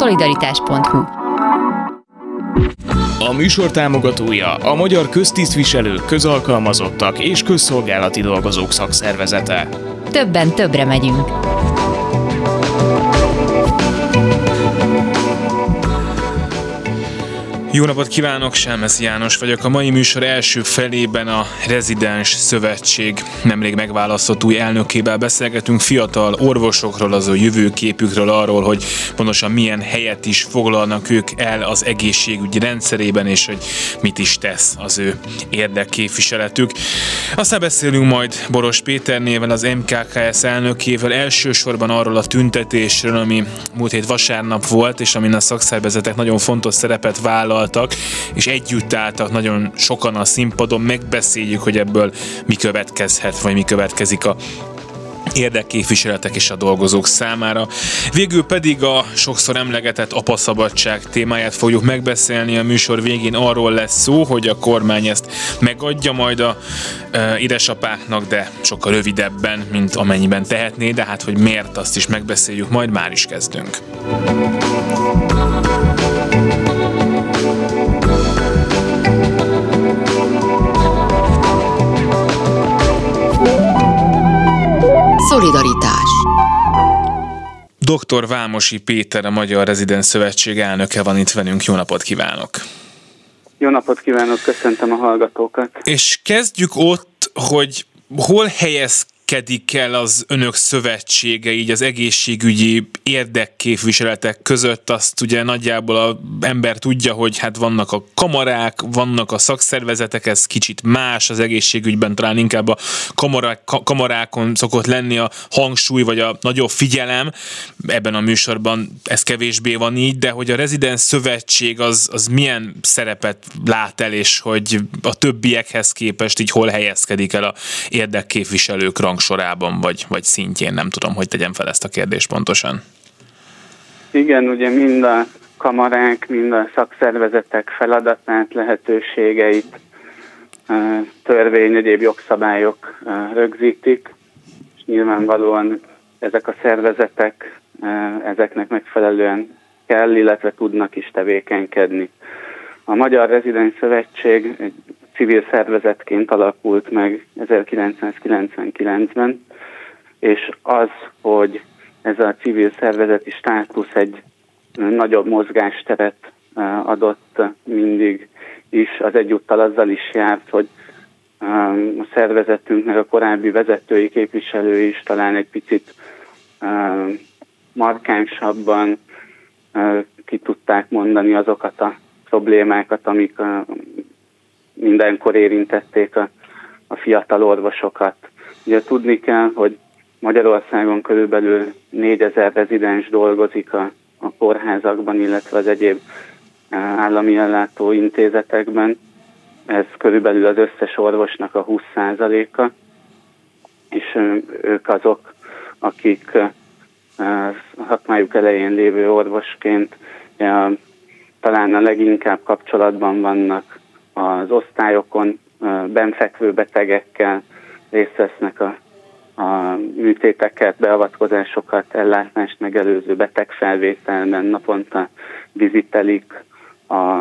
Szolidaritás.hu A műsor támogatója a Magyar Köztisztviselők, Közalkalmazottak és Közszolgálati Dolgozók Szakszervezete. Többen többre megyünk. Jó napot kívánok, Selmesz János vagyok. A mai műsor első felében a Rezidens Szövetség nemrég megválasztott új elnökével beszélgetünk fiatal orvosokról, az a jövőképükről, arról, hogy pontosan milyen helyet is foglalnak ők el az egészségügyi rendszerében, és hogy mit is tesz az ő érdekképviseletük. Aztán beszélünk majd Boros Péternével, az MKKS elnökével, elsősorban arról a tüntetésről, ami múlt hét vasárnap volt, és amin a szakszervezetek nagyon fontos szerepet vállal vállaltak, és együtt álltak nagyon sokan a színpadon, megbeszéljük, hogy ebből mi következhet, vagy mi következik a érdekképviseletek és a dolgozók számára. Végül pedig a sokszor emlegetett apaszabadság témáját fogjuk megbeszélni. A műsor végén arról lesz szó, hogy a kormány ezt megadja majd a e, édesapáknak, de sokkal rövidebben, mint amennyiben tehetné, de hát hogy miért azt is megbeszéljük, majd már is kezdünk. Szolidaritás Dr. Vámosi Péter, a Magyar Rezidens Szövetség elnöke van itt velünk. Jó napot kívánok! Jó napot kívánok, köszöntöm a hallgatókat. És kezdjük ott, hogy hol helyez kedik el az önök szövetsége így az egészségügyi érdekképviseletek között, azt ugye nagyjából a ember tudja, hogy hát vannak a kamarák, vannak a szakszervezetek, ez kicsit más az egészségügyben, talán inkább a kamarák, kamarákon szokott lenni a hangsúly, vagy a nagyobb figyelem, ebben a műsorban ez kevésbé van így, de hogy a rezidens szövetség az, az milyen szerepet lát el, és hogy a többiekhez képest így hol helyezkedik el a érdekképviselők rang rangsorában, vagy, vagy szintjén, nem tudom, hogy tegyem fel ezt a kérdést pontosan. Igen, ugye mind a kamarák, mind a szakszervezetek feladatát, lehetőségeit törvény, egyéb jogszabályok rögzítik, és nyilvánvalóan ezek a szervezetek ezeknek megfelelően kell, illetve tudnak is tevékenykedni. A Magyar Rezidens Szövetség egy civil szervezetként alakult meg 1999-ben, és az, hogy ez a civil szervezeti státusz egy nagyobb mozgásteret adott mindig is, az egyúttal azzal is járt, hogy a szervezetünknek a korábbi vezetői képviselői is talán egy picit markánsabban ki tudták mondani azokat a problémákat, amik mindenkor érintették a, a fiatal orvosokat. Ugye tudni kell, hogy Magyarországon körülbelül 4000 rezidens dolgozik a, a kórházakban, illetve az egyéb állami ellátó intézetekben. Ez körülbelül az összes orvosnak a 20%-a, és ők azok, akik szakmájuk elején lévő orvosként talán a leginkább kapcsolatban vannak az osztályokon benfekvő betegekkel részt vesznek a, a műtéteket, beavatkozásokat, ellátást megelőző betegfelvételben naponta vizitelik a,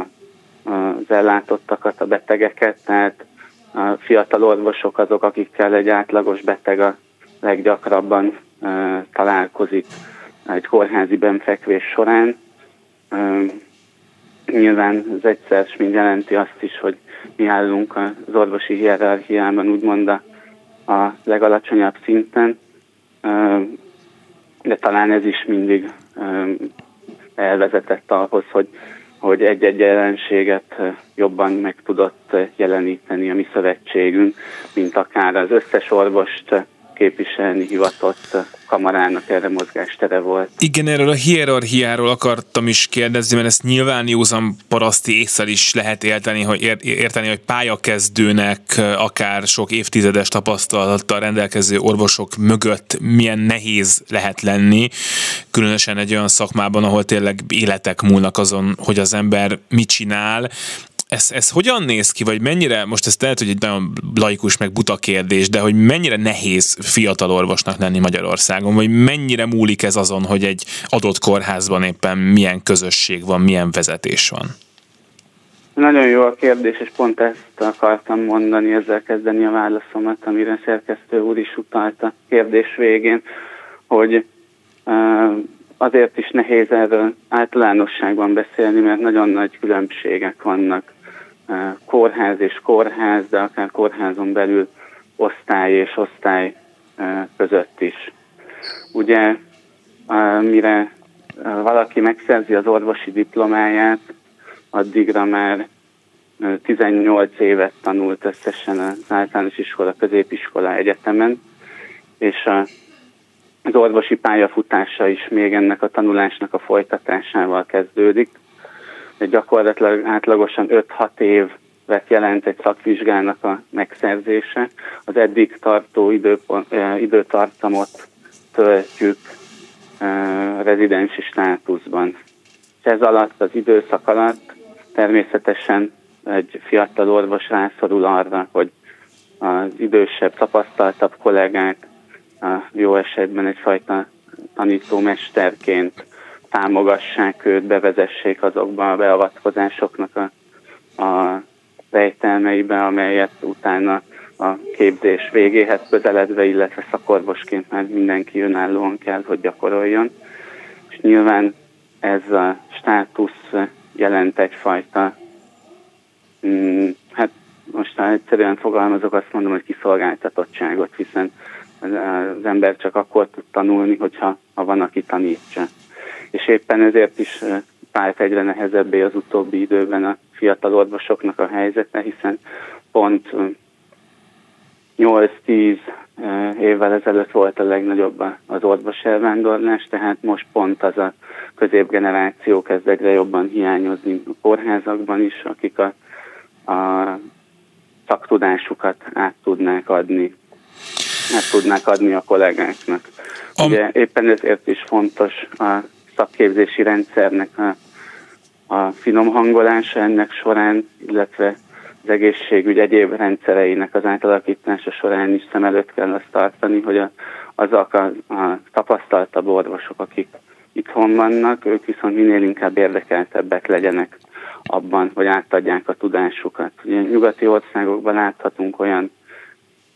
az ellátottakat, a betegeket, tehát a fiatal orvosok azok, akikkel egy átlagos beteg a leggyakrabban találkozik egy kórházi benfekvés során. Nyilván az egyszer mind jelenti azt is, hogy mi állunk az orvosi hierarchiában, úgymond a, a legalacsonyabb szinten, de talán ez is mindig elvezetett ahhoz, hogy, hogy egy-egy jelenséget jobban meg tudott jeleníteni a mi szövetségünk, mint akár az összes orvost képviselni hivatott kamarának erre mozgástere volt. Igen, erről a hierarchiáról akartam is kérdezni, mert ezt nyilván józan paraszti észre is lehet érteni, hogy, érteni, hogy pályakezdőnek akár sok évtizedes tapasztalattal rendelkező orvosok mögött milyen nehéz lehet lenni, különösen egy olyan szakmában, ahol tényleg életek múlnak azon, hogy az ember mit csinál, ez, ez hogyan néz ki, vagy mennyire, most ez lehet, hogy egy nagyon laikus, meg buta kérdés, de hogy mennyire nehéz fiatal orvosnak lenni Magyarországon, vagy mennyire múlik ez azon, hogy egy adott kórházban éppen milyen közösség van, milyen vezetés van? Nagyon jó a kérdés, és pont ezt akartam mondani, ezzel kezdeni a válaszomat, amire szerkesztő úr is utalt a kérdés végén, hogy azért is nehéz erről általánosságban beszélni, mert nagyon nagy különbségek vannak kórház és kórház, de akár kórházon belül osztály és osztály között is. Ugye, mire valaki megszerzi az orvosi diplomáját, addigra már 18 évet tanult összesen az általános iskola, középiskola, egyetemen, és a, az orvosi pályafutása is még ennek a tanulásnak a folytatásával kezdődik. Gyakorlatilag átlagosan 5-6 évet jelent egy szakvizsgának a megszerzése. Az eddig tartó időpont, időtartamot töltjük rezidensi státuszban. Ez alatt, az időszak alatt természetesen egy fiatal orvos rászorul arra, hogy az idősebb, tapasztaltabb kollégák jó esetben egyfajta tanítómesterként támogassák őt, bevezessék azokba a beavatkozásoknak a, a rejtelmeibe, amelyet utána a képzés végéhez közeledve, illetve szakorvosként már mindenki önállóan kell, hogy gyakoroljon. És nyilván ez a státusz jelent egyfajta, mm, hát most ha egyszerűen fogalmazok, azt mondom, hogy kiszolgáltatottságot, hiszen az ember csak akkor tud tanulni, hogyha ha van, aki tanítsa. És éppen ezért is párt egyre nehezebbé az utóbbi időben a fiatal orvosoknak a helyzete, hiszen pont 8-10 évvel ezelőtt volt a legnagyobb az orvos elvándorlás, tehát most pont az a középgeneráció kezd egyre jobban hiányozni a kórházakban is, akik a, a szaktudásukat át tudnák adni, át tudnák adni a kollégáknak. Am- Ugye éppen ezért is fontos a szakképzési rendszernek a, a finom hangolása ennek során, illetve az egészségügy egyéb rendszereinek az átalakítása során is szem előtt kell azt tartani, hogy a, azok a, a tapasztaltabb orvosok, akik itthon vannak, ők viszont minél inkább érdekeltebbek legyenek abban, hogy átadják a tudásukat. Ugye nyugati országokban láthatunk olyan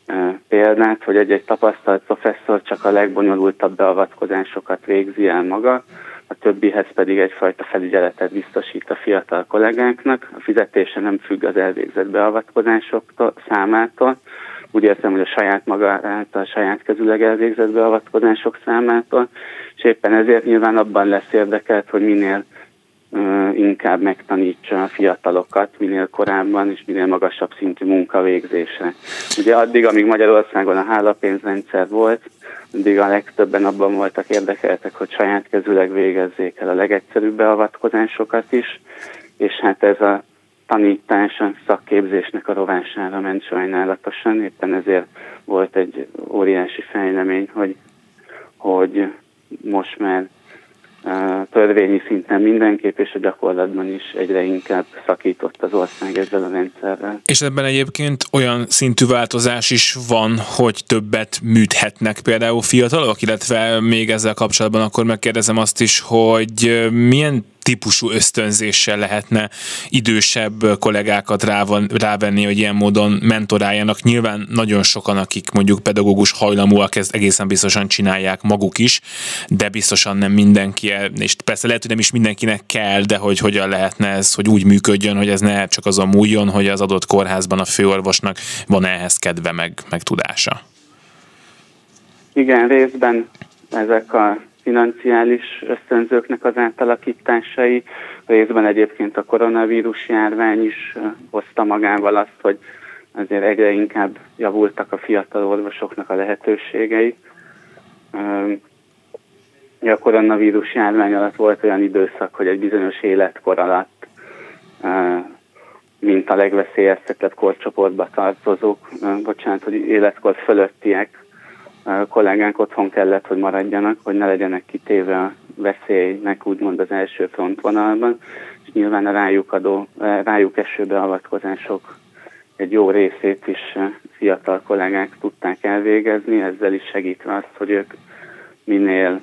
e, példát, hogy egy-egy tapasztalt professzor csak a legbonyolultabb beavatkozásokat végzi el maga, a többihez pedig egyfajta felügyeletet biztosít a fiatal kollégáknak. A fizetése nem függ az elvégzett beavatkozásoktól, számától. Úgy értem, hogy a saját maga által, saját kezüleg elvégzett beavatkozások számától, és éppen ezért nyilván abban lesz érdekelt, hogy minél inkább megtanítsa a fiatalokat, minél korábban és minél magasabb szintű munkavégzésre. Ugye addig, amíg Magyarországon a hálapénzrendszer volt, addig a legtöbben abban voltak érdekeltek, hogy saját kezüleg végezzék el a legegyszerűbb beavatkozásokat is, és hát ez a tanítás a szakképzésnek a rovására ment sajnálatosan, éppen ezért volt egy óriási fejlemény, hogy, hogy most már törvényi szinten mindenképp, és a gyakorlatban is egyre inkább szakított az ország ezzel a rendszerrel. És ebben egyébként olyan szintű változás is van, hogy többet műthetnek például fiatalok, illetve még ezzel kapcsolatban akkor megkérdezem azt is, hogy milyen típusú ösztönzéssel lehetne idősebb kollégákat rávan, rávenni, hogy ilyen módon mentoráljanak. Nyilván nagyon sokan, akik mondjuk pedagógus hajlamúak, ezt egészen biztosan csinálják maguk is, de biztosan nem mindenki, és persze lehet, hogy nem is mindenkinek kell, de hogy hogyan lehetne ez, hogy úgy működjön, hogy ez ne csak azon múljon, hogy az adott kórházban a főorvosnak van ehhez kedve, meg, meg tudása. Igen, részben ezek a financiális ösztönzőknek az átalakításai. Részben egyébként a koronavírus járvány is hozta magával azt, hogy azért egyre inkább javultak a fiatal orvosoknak a lehetőségei. A koronavírus járvány alatt volt olyan időszak, hogy egy bizonyos életkor alatt mint a legveszélyeztetett korcsoportba tartozók, bocsánat, hogy életkor fölöttiek kollégánk otthon kellett, hogy maradjanak, hogy ne legyenek kitéve a veszélynek úgymond az első frontvonalban, és nyilván a rájuk, adó, rájuk eső beavatkozások egy jó részét is fiatal kollégák tudták elvégezni, ezzel is segítve azt, hogy ők minél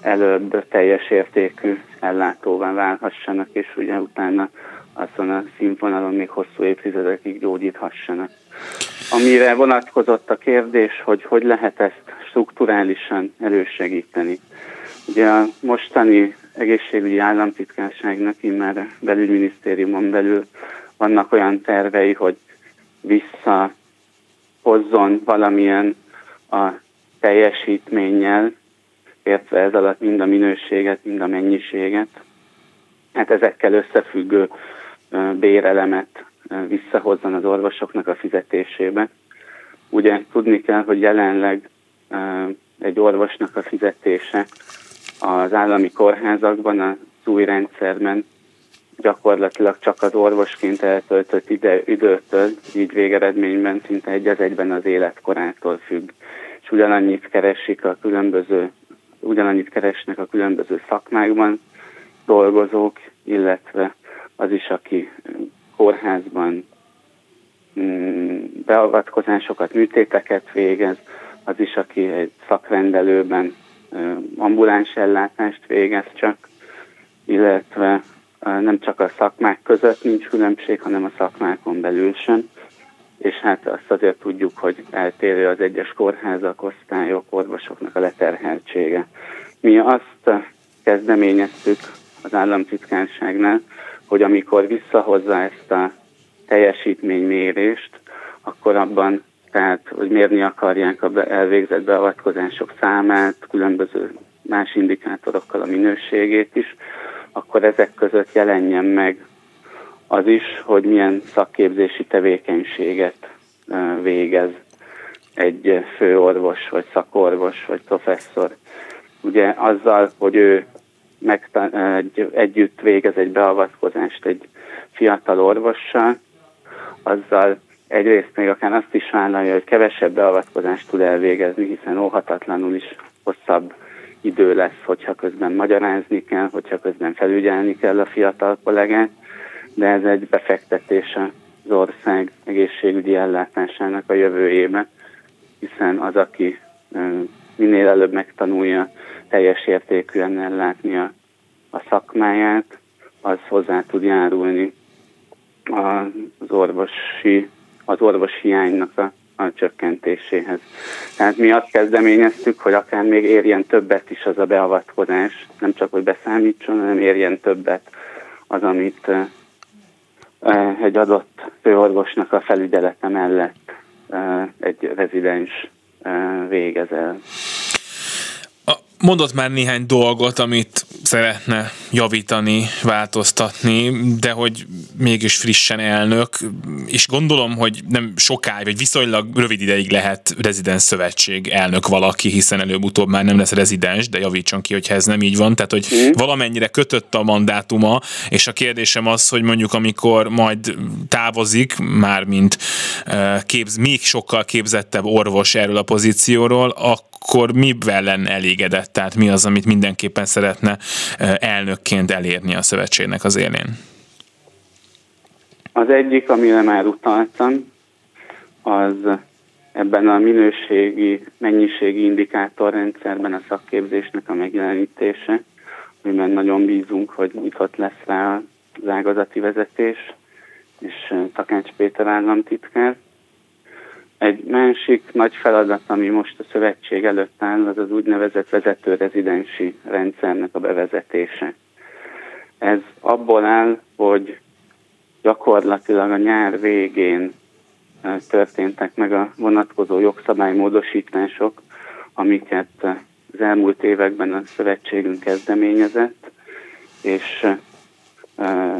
előbb teljes értékű ellátóvá válhassanak, és ugye utána azon a színvonalon még hosszú évtizedekig gyógyíthassanak. Amire vonatkozott a kérdés, hogy hogy lehet ezt strukturálisan elősegíteni. Ugye a mostani egészségügyi államtitkárságnak immár belügyminisztériumon belül vannak olyan tervei, hogy visszahozzon valamilyen a teljesítménnyel, értve ez alatt mind a minőséget, mind a mennyiséget. Hát ezekkel összefüggő bérelemet visszahozzon az orvosoknak a fizetésébe. Ugye tudni kell, hogy jelenleg egy orvosnak a fizetése az állami kórházakban, az új rendszerben gyakorlatilag csak az orvosként eltöltött ide, időtől, így végeredményben szinte egy az egyben az életkorától függ. És ugyanannyit keresik a különböző, ugyanannyit keresnek a különböző szakmákban dolgozók, illetve az is, aki kórházban mm, beavatkozásokat, műtéteket végez, az is, aki egy szakrendelőben ambuláns ellátást végez csak, illetve nem csak a szakmák között nincs különbség, hanem a szakmákon belül sem. És hát azt azért tudjuk, hogy eltérő az egyes kórházak, osztályok, orvosoknak a leterheltsége. Mi azt kezdeményeztük az államtitkárságnál, hogy amikor visszahozza ezt a teljesítménymérést, akkor abban, tehát, hogy mérni akarják a elvégzett beavatkozások számát, különböző más indikátorokkal a minőségét is, akkor ezek között jelenjen meg az is, hogy milyen szakképzési tevékenységet végez egy főorvos, vagy szakorvos, vagy professzor. Ugye azzal, hogy ő egy, együtt végez egy beavatkozást egy fiatal orvossal, azzal egyrészt még akár azt is vállalja, hogy kevesebb beavatkozást tud elvégezni, hiszen óhatatlanul is hosszabb idő lesz, hogyha közben magyarázni kell, hogyha közben felügyelni kell a fiatal kollégát, de ez egy befektetés az ország egészségügyi ellátásának a jövőjébe, hiszen az, aki minél előbb megtanulja teljes értékűen ellátni a, a szakmáját, az hozzá tud járulni az orvosi, az orvos hiánynak a a csökkentéséhez. Tehát mi azt kezdeményeztük, hogy akár még érjen többet is az a beavatkozás, nem csak, hogy beszámítson, hanem érjen többet az, amit egy adott főorvosnak a felügyelete mellett egy rezidens végez el. Mondott már néhány dolgot, amit szeretne javítani, változtatni, de hogy mégis frissen elnök, és gondolom, hogy nem sokáig, vagy viszonylag rövid ideig lehet rezidens szövetség elnök valaki, hiszen előbb-utóbb már nem lesz rezidens, de javítson ki, hogyha ez nem így van. Tehát, hogy mm. valamennyire kötött a mandátuma, és a kérdésem az, hogy mondjuk amikor majd távozik, már mint képz, még sokkal képzettebb orvos erről a pozícióról, akkor mivel lenne elégedett? Tehát mi az, amit mindenképpen szeretne elnökként elérni a szövetségnek az élén? Az egyik, amire már utaltam, az ebben a minőségi, mennyiségi indikátorrendszerben a szakképzésnek a megjelenítése, amiben nagyon bízunk, hogy nyitott lesz rá az ágazati vezetés, és Takács Péter államtitkár. Egy másik nagy feladat, ami most a szövetség előtt áll, az az úgynevezett vezető rezidensi rendszernek a bevezetése. Ez abból áll, hogy gyakorlatilag a nyár végén történtek meg a vonatkozó jogszabálymódosítások, amiket az elmúlt években a szövetségünk kezdeményezett, és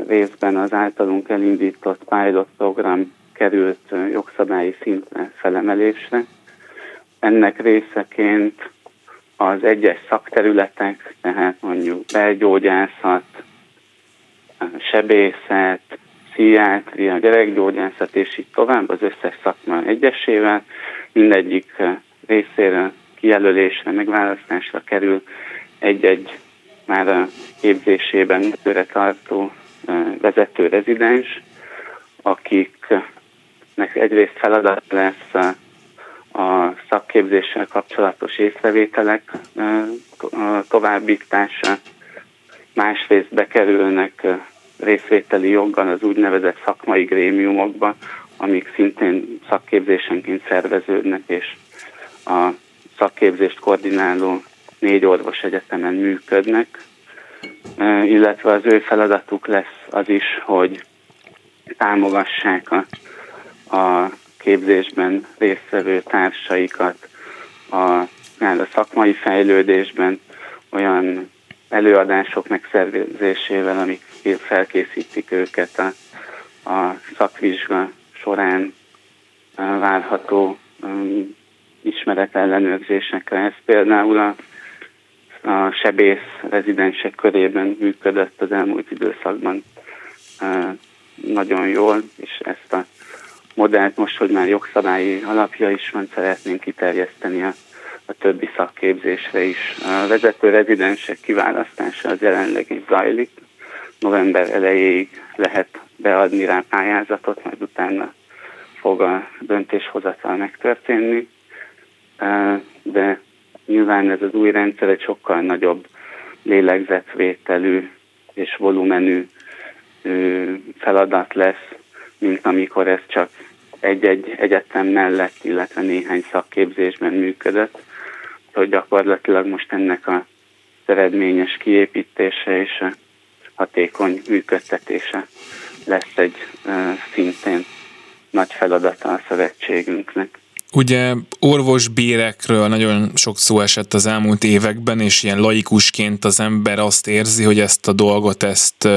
részben az általunk elindított pilot program került jogszabályi szintre felemelésre. Ennek részeként az egyes szakterületek, tehát mondjuk belgyógyászat, sebészet, pszichiátria, gyerekgyógyászat és így tovább az összes szakma egyesével, mindegyik részéről kijelölésre, megválasztásra kerül egy-egy már a képzésében időre tartó vezető rezidens, akiknek egyrészt feladat lesz a szakképzéssel kapcsolatos észrevételek továbbítása, másrészt bekerülnek részvételi joggal az úgynevezett szakmai grémiumokba, amik szintén szakképzésenként szerveződnek, és a szakképzést koordináló négy orvos egyetemen működnek, illetve az ő feladatuk lesz az is, hogy támogassák a, a képzésben résztvevő társaikat a, a szakmai fejlődésben olyan előadások megszervezésével, amik felkészítik őket a, a szakvizsga során várható um, ismeretellenőrzésekre. Ez például a, a sebész rezidensek körében működött az elmúlt időszakban nagyon jól, és ezt a modellt most, hogy már jogszabályi alapja is van, szeretnénk kiterjeszteni a, a többi szakképzésre is. A vezető rezidensek kiválasztása az jelenleg is zajlik. November elejéig lehet beadni rá pályázatot, majd utána fog a döntéshozatal megtörténni. De nyilván ez az új rendszer egy sokkal nagyobb lélegzetvételű és volumenű feladat lesz, mint amikor ez csak egy-egy egyetem mellett, illetve néhány szakképzésben működött, hogy gyakorlatilag most ennek a eredményes kiépítése és a hatékony működtetése lesz egy szintén nagy feladata a szövetségünknek. Ugye orvosbérekről nagyon sok szó esett az elmúlt években, és ilyen laikusként az ember azt érzi, hogy ezt a dolgot, ezt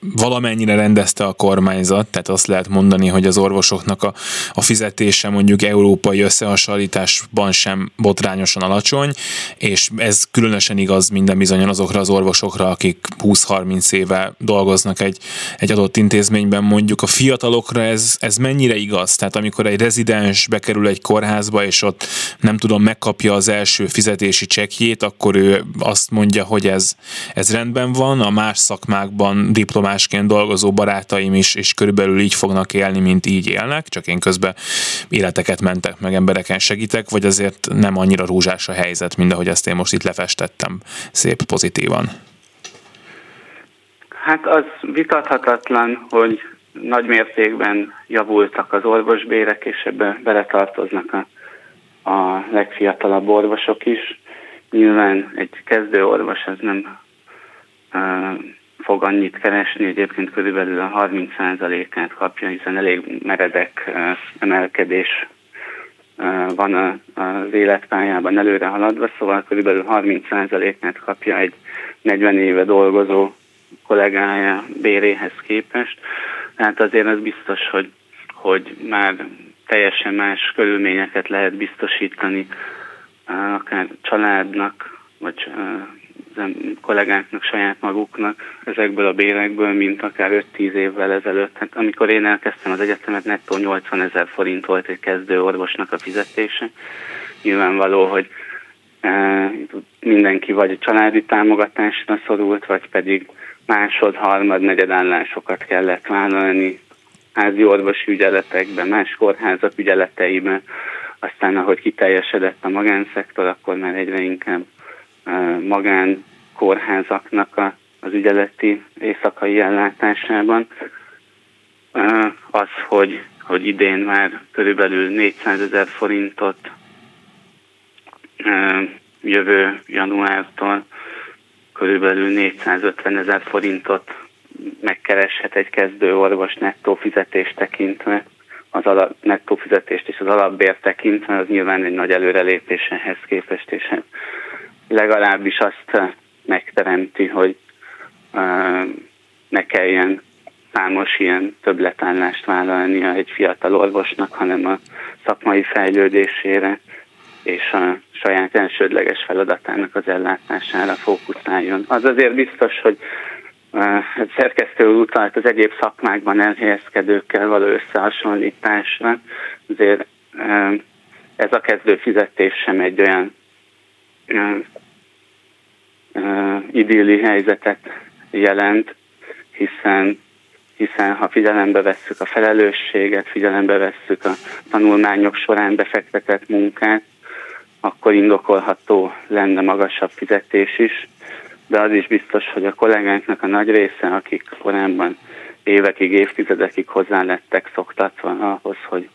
valamennyire rendezte a kormányzat, tehát azt lehet mondani, hogy az orvosoknak a, a fizetése mondjuk európai összehasonlításban sem botrányosan alacsony, és ez különösen igaz minden bizonyan azokra az orvosokra, akik 20-30 éve dolgoznak egy, egy adott intézményben, mondjuk a fiatalokra ez, ez mennyire igaz? Tehát amikor egy rezidens bekerül egy kor kórházba, és ott nem tudom, megkapja az első fizetési csekjét, akkor ő azt mondja, hogy ez, ez rendben van, a más szakmákban diplomásként dolgozó barátaim is, és körülbelül így fognak élni, mint így élnek, csak én közben életeket mentek meg, embereken segítek, vagy azért nem annyira rúzsás a helyzet, mint ahogy ezt én most itt lefestettem szép pozitívan. Hát az vitathatatlan, hogy nagy mértékben javultak az orvosbérek, és ebbe beletartoznak a, a legfiatalabb orvosok is. Nyilván egy kezdő orvos az nem uh, fog annyit keresni, egyébként körülbelül a 30%-át kapja, hiszen elég meredek uh, emelkedés van a, az életpályában előre haladva, szóval körülbelül 30%-át kapja egy 40 éve dolgozó kollégája béréhez képest. Tehát azért az biztos, hogy, hogy már teljesen más körülményeket lehet biztosítani akár családnak, vagy kollégáknak, saját maguknak ezekből a bérekből, mint akár 5-10 évvel ezelőtt. Hát amikor én elkezdtem az egyetemet, nettó 80 ezer forint volt egy kezdő orvosnak a fizetése. Nyilvánvaló, hogy mindenki vagy a családi támogatásra szorult, vagy pedig másod, harmad, negyedállásokat kellett vállalni házi orvosi ügyeletekben, más kórházak ügyeleteiben, aztán ahogy kiteljesedett a magánszektor, akkor már egyre inkább magán kórházaknak a, az ügyeleti éjszakai ellátásában. Az, hogy, hogy idén már körülbelül 400 ezer forintot jövő januártól körülbelül 450 ezer forintot megkereshet egy kezdő orvos nettó fizetést tekintve, az alap, nettó fizetést és az alapbér tekintve, az nyilván egy nagy előrelépés ehhez képest, és legalábbis azt megteremti, hogy uh, ne kelljen számos ilyen többletállást vállalnia egy fiatal orvosnak, hanem a szakmai fejlődésére és a saját elsődleges feladatának az ellátására fókuszáljon. Az azért biztos, hogy a szerkesztő utalt az egyéb szakmákban elhelyezkedőkkel való összehasonlításra, azért ez a kezdő fizetés sem egy olyan idilli helyzetet jelent, hiszen hiszen ha figyelembe vesszük a felelősséget, figyelembe vesszük a tanulmányok során befektetett munkát, akkor indokolható lenne magasabb fizetés is, de az is biztos, hogy a kollégánknak a nagy része, akik korábban évekig, évtizedekig hozzá lettek szoktatva ahhoz, hogy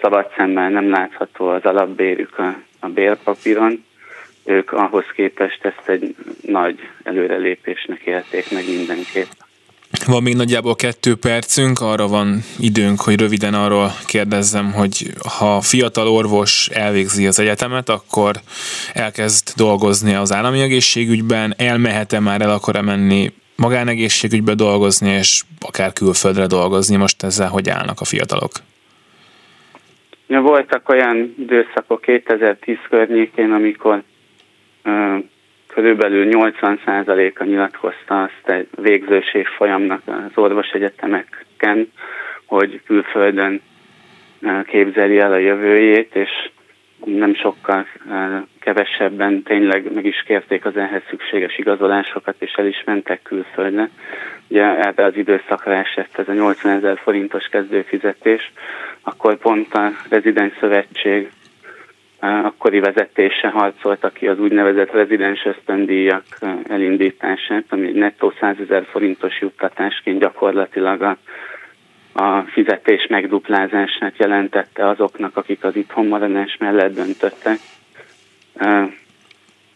szabad szemmel nem látható az alapbérük a, a bérpapíron, ők ahhoz képest ezt egy nagy előrelépésnek élték meg mindenképp. Van még nagyjából kettő percünk, arra van időnk, hogy röviden arról kérdezzem, hogy ha fiatal orvos elvégzi az egyetemet, akkor elkezd dolgozni az állami egészségügyben, elmehet-e már el akar-e menni magánegészségügybe dolgozni, és akár külföldre dolgozni. Most ezzel hogy állnak a fiatalok? Voltak olyan időszakok 2010 környékén, amikor körülbelül 80%-a nyilatkozta azt egy végzőség folyamnak az orvosegyetemeken, hogy külföldön képzeli el a jövőjét, és nem sokkal kevesebben tényleg meg is kérték az ehhez szükséges igazolásokat, és el is mentek külföldre. Ugye erre az időszakra esett ez a 80 ezer forintos kezdőfizetés, akkor pont a Rezidens Szövetség akkori vezetése harcolta ki az úgynevezett rezidens ösztöndíjak elindítását, ami nettó 100 ezer forintos juttatásként gyakorlatilag a, a fizetés megduplázását jelentette azoknak, akik az itthonmaradás mellett döntöttek.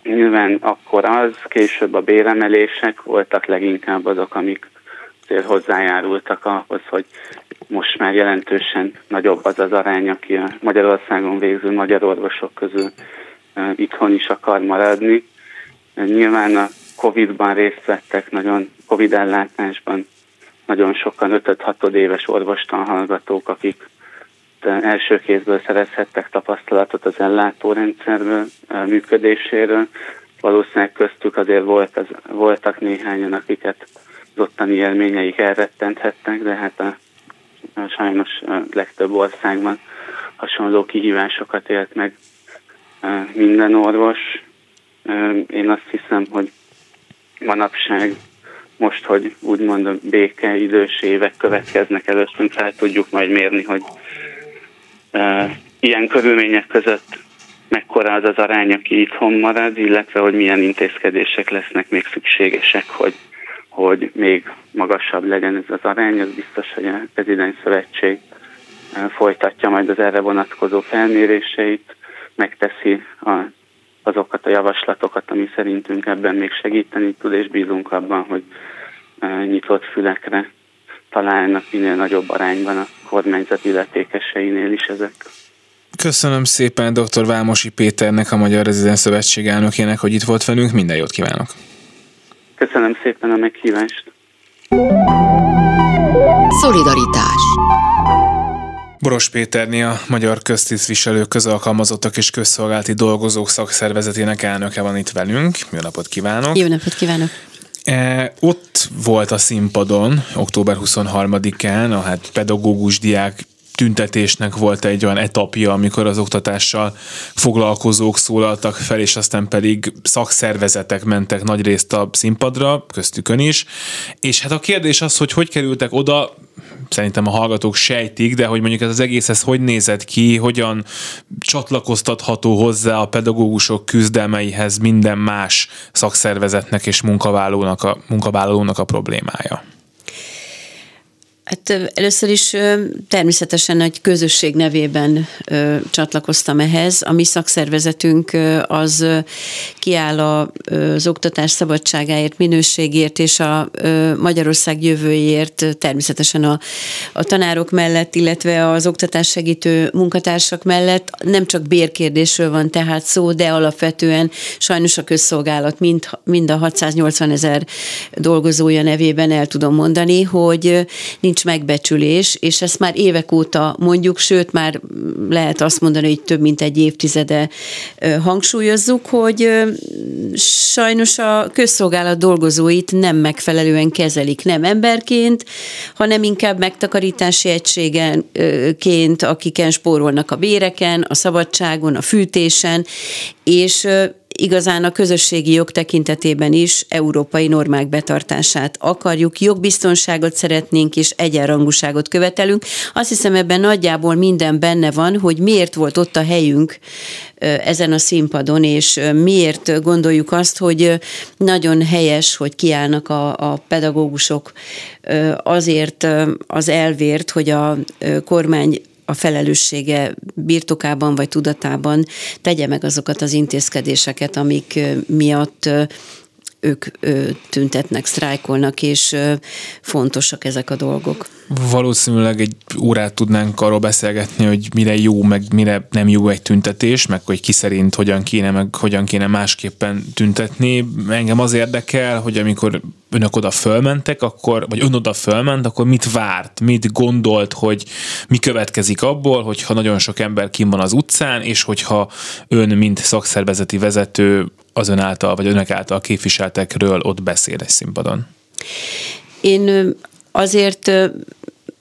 Nyilván akkor az, később a béremelések voltak leginkább azok, amik azért hozzájárultak ahhoz, hogy most már jelentősen nagyobb az az arány, aki a Magyarországon végző magyar orvosok közül itthon is akar maradni. Nyilván a Covid-ban részt vettek, nagyon Covid ellátásban nagyon sokan 5-6 éves orvostanhallgatók, akik első kézből szerezhettek tapasztalatot az ellátórendszerből, működéséről. Valószínűleg köztük azért volt az, voltak néhányan, akiket az ottani élményeik elrettenthettek, de hát a sajnos a legtöbb országban hasonló kihívásokat élt meg minden orvos. Én azt hiszem, hogy manapság most, hogy úgymond a béke idős évek következnek előttünk, fel tudjuk majd mérni, hogy ilyen körülmények között mekkora az az arány, aki itthon marad, illetve hogy milyen intézkedések lesznek még szükségesek, hogy hogy még magasabb legyen ez az arány, az biztos, hogy a Prezidens Szövetség eh, folytatja majd az erre vonatkozó felméréseit, megteszi a, azokat a javaslatokat, ami szerintünk ebben még segíteni tud, és bízunk abban, hogy eh, nyitott fülekre találnak minél nagyobb arányban a kormányzat illetékeseinél is ezek. Köszönöm szépen dr. Vámosi Péternek, a Magyar Rezidens Szövetség elnökének, hogy itt volt velünk. Minden jót kívánok! Köszönöm szépen a meghívást. Szolidaritás Boros Péterni a Magyar Köztisztviselők Közalkalmazottak és Közszolgálati Dolgozók Szakszervezetének elnöke van itt velünk. Jó napot kívánok! Jó napot kívánok! E, ott volt a színpadon október 23-án a hát pedagógus diák tüntetésnek volt egy olyan etapja, amikor az oktatással foglalkozók szólaltak fel, és aztán pedig szakszervezetek mentek nagyrészt a színpadra, köztükön is. És hát a kérdés az, hogy hogy kerültek oda, szerintem a hallgatók sejtik, de hogy mondjuk ez az egész ez hogy nézett ki, hogyan csatlakoztatható hozzá a pedagógusok küzdelmeihez minden más szakszervezetnek és munkavállalónak a, munkavállalónak a problémája. Hát először is természetesen egy közösség nevében csatlakoztam ehhez. A mi szakszervezetünk az kiáll az oktatás szabadságáért, minőségért és a Magyarország jövőjéért természetesen a, a tanárok mellett, illetve az oktatás segítő munkatársak mellett nem csak bérkérdésről van tehát szó, de alapvetően sajnos a közszolgálat mind, mind a 680 ezer dolgozója nevében el tudom mondani, hogy nincs nincs megbecsülés, és ezt már évek óta mondjuk, sőt már lehet azt mondani, hogy több mint egy évtizede hangsúlyozzuk, hogy sajnos a közszolgálat dolgozóit nem megfelelően kezelik, nem emberként, hanem inkább megtakarítási egységenként, akiken spórolnak a béreken, a szabadságon, a fűtésen, és igazán a közösségi jog tekintetében is európai normák betartását akarjuk, jogbiztonságot szeretnénk és egyenrangúságot követelünk. Azt hiszem ebben nagyjából minden benne van, hogy miért volt ott a helyünk ezen a színpadon, és miért gondoljuk azt, hogy nagyon helyes, hogy kiállnak a, a pedagógusok azért az elvért, hogy a kormány a felelőssége birtokában vagy tudatában tegye meg azokat az intézkedéseket, amik miatt ők tüntetnek, sztrájkolnak, és fontosak ezek a dolgok. Valószínűleg egy órát tudnánk arról beszélgetni, hogy mire jó, meg mire nem jó egy tüntetés, meg hogy ki szerint hogyan kéne, meg hogyan kéne másképpen tüntetni. Engem az érdekel, hogy amikor önök oda fölmentek, akkor, vagy ön oda fölment, akkor mit várt, mit gondolt, hogy mi következik abból, hogyha nagyon sok ember kim van az utcán, és hogyha ön, mint szakszervezeti vezető, az ön által, vagy önök által képviseltekről ott beszél egy színpadon? Én azért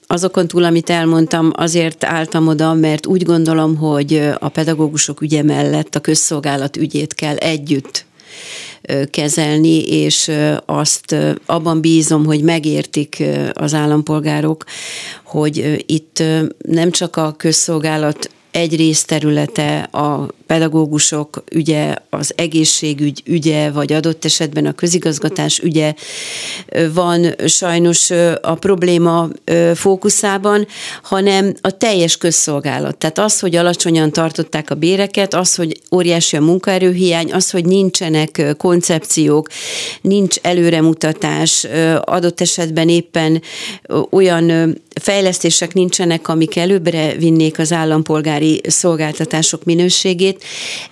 azokon túl, amit elmondtam, azért álltam oda, mert úgy gondolom, hogy a pedagógusok ügye mellett a közszolgálat ügyét kell együtt kezelni, és azt abban bízom, hogy megértik az állampolgárok, hogy itt nem csak a közszolgálat egy részterülete a pedagógusok ügye, az egészségügy ügye, vagy adott esetben a közigazgatás ügye van sajnos a probléma fókuszában, hanem a teljes közszolgálat. Tehát az, hogy alacsonyan tartották a béreket, az, hogy óriási a munkaerőhiány, az, hogy nincsenek koncepciók, nincs előremutatás, adott esetben éppen olyan fejlesztések nincsenek, amik előbbre vinnék az állampolgári szolgáltatások minőségét.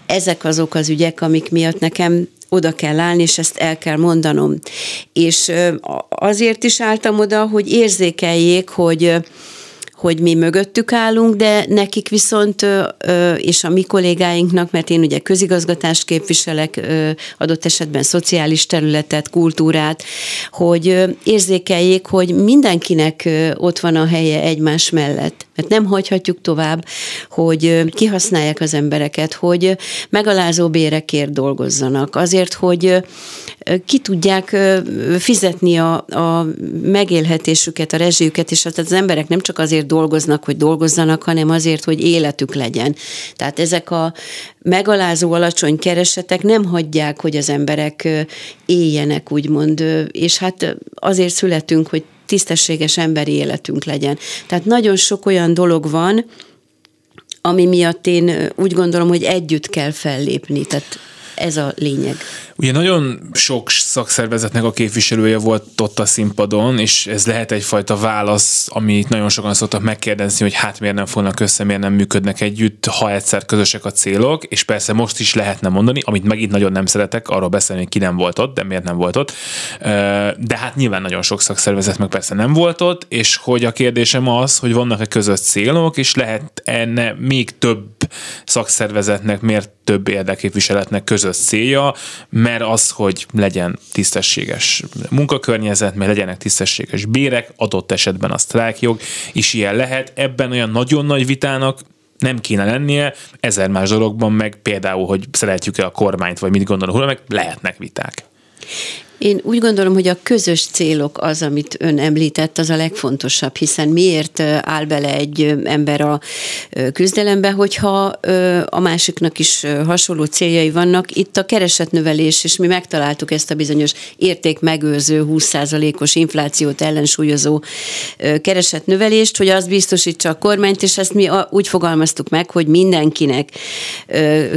Ezek azok az ügyek, amik miatt nekem oda kell állni, és ezt el kell mondanom. És azért is álltam oda, hogy érzékeljék, hogy hogy mi mögöttük állunk, de nekik viszont, és a mi kollégáinknak, mert én ugye közigazgatást képviselek, adott esetben szociális területet, kultúrát, hogy érzékeljék, hogy mindenkinek ott van a helye egymás mellett. Mert nem hagyhatjuk tovább, hogy kihasználják az embereket, hogy megalázó bérekért dolgozzanak. Azért, hogy ki tudják fizetni a, a megélhetésüket, a rezsijüket, és az emberek nem csak azért dolgoznak, hogy dolgozzanak, hanem azért, hogy életük legyen. Tehát ezek a megalázó alacsony keresetek nem hagyják, hogy az emberek éljenek, úgymond, és hát azért születünk, hogy tisztességes emberi életünk legyen. Tehát nagyon sok olyan dolog van, ami miatt én úgy gondolom, hogy együtt kell fellépni. Tehát ez a lényeg. Ugye nagyon sok szakszervezetnek a képviselője volt ott a színpadon, és ez lehet egyfajta válasz, amit nagyon sokan szoktak megkérdezni, hogy hát miért nem fognak össze, miért nem működnek együtt, ha egyszer közösek a célok, és persze most is lehetne mondani, amit megint nagyon nem szeretek, arról beszélni, hogy ki nem volt ott, de miért nem volt ott. De hát nyilván nagyon sok szakszervezet meg persze nem volt ott, és hogy a kérdésem az, hogy vannak-e közös célok, és lehet enne még több szakszervezetnek, miért több érdekképviseletnek közös célja, mert az, hogy legyen tisztességes munkakörnyezet, mert legyenek tisztességes bérek, adott esetben a sztrájkjog is ilyen lehet. Ebben olyan nagyon nagy vitának nem kéne lennie, ezer más dologban meg például, hogy szeretjük-e a kormányt, vagy mit gondolunk, meg lehetnek viták. Én úgy gondolom, hogy a közös célok az, amit ön említett, az a legfontosabb, hiszen miért áll bele egy ember a küzdelembe, hogyha a másiknak is hasonló céljai vannak. Itt a keresetnövelés, és mi megtaláltuk ezt a bizonyos értékmegőrző 20%-os inflációt ellensúlyozó keresetnövelést, hogy az biztosítsa a kormányt, és ezt mi úgy fogalmaztuk meg, hogy mindenkinek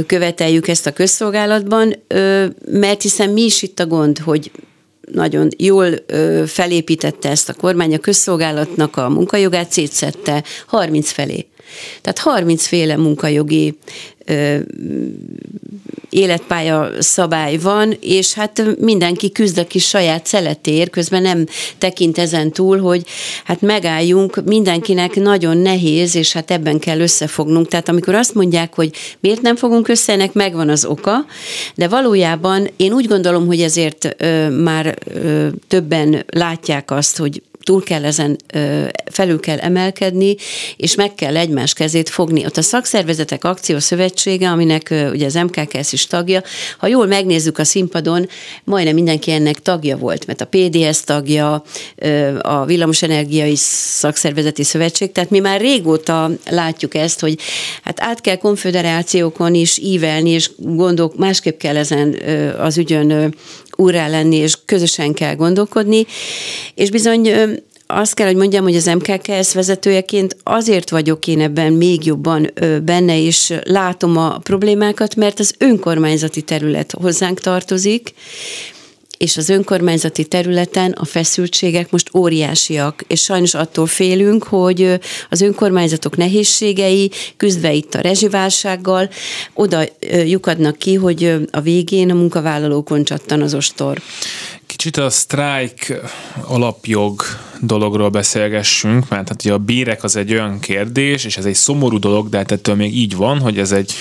követeljük ezt a közszolgálatban, mert hiszen mi is itt a gond, hogy nagyon jól felépítette ezt a kormány, a közszolgálatnak a munkajogát szétszette 30 felé. Tehát 30 féle munkajogi életpálya szabály van, és hát mindenki küzd a kis saját szeletér, közben nem tekint ezen túl, hogy hát megálljunk, mindenkinek nagyon nehéz, és hát ebben kell összefognunk. Tehát amikor azt mondják, hogy miért nem fogunk össze, ennek megvan az oka, de valójában én úgy gondolom, hogy ezért ö, már ö, többen látják azt, hogy túl kell ezen, felül kell emelkedni, és meg kell egymás kezét fogni. Ott a Szakszervezetek Akciószövetsége, aminek ugye az MKKS is tagja, ha jól megnézzük a színpadon, majdnem mindenki ennek tagja volt, mert a PDS tagja, a Villamosenergiai Szakszervezeti Szövetség, tehát mi már régóta látjuk ezt, hogy hát át kell konfederációkon is ívelni, és gondok, másképp kell ezen az ügyön úrá lenni, és közösen kell gondolkodni, és bizony azt kell, hogy mondjam, hogy az MKKS vezetőjeként azért vagyok én ebben még jobban benne, és látom a problémákat, mert az önkormányzati terület hozzánk tartozik, és az önkormányzati területen a feszültségek most óriásiak, és sajnos attól félünk, hogy az önkormányzatok nehézségei, küzdve itt a rezsiválsággal, oda lyukadnak ki, hogy a végén a munkavállalókon csattan az ostor. Kicsit a sztrájk alapjog dologról beszélgessünk, mert hát ugye a bérek az egy olyan kérdés, és ez egy szomorú dolog, de hát ettől még így van, hogy ez egy,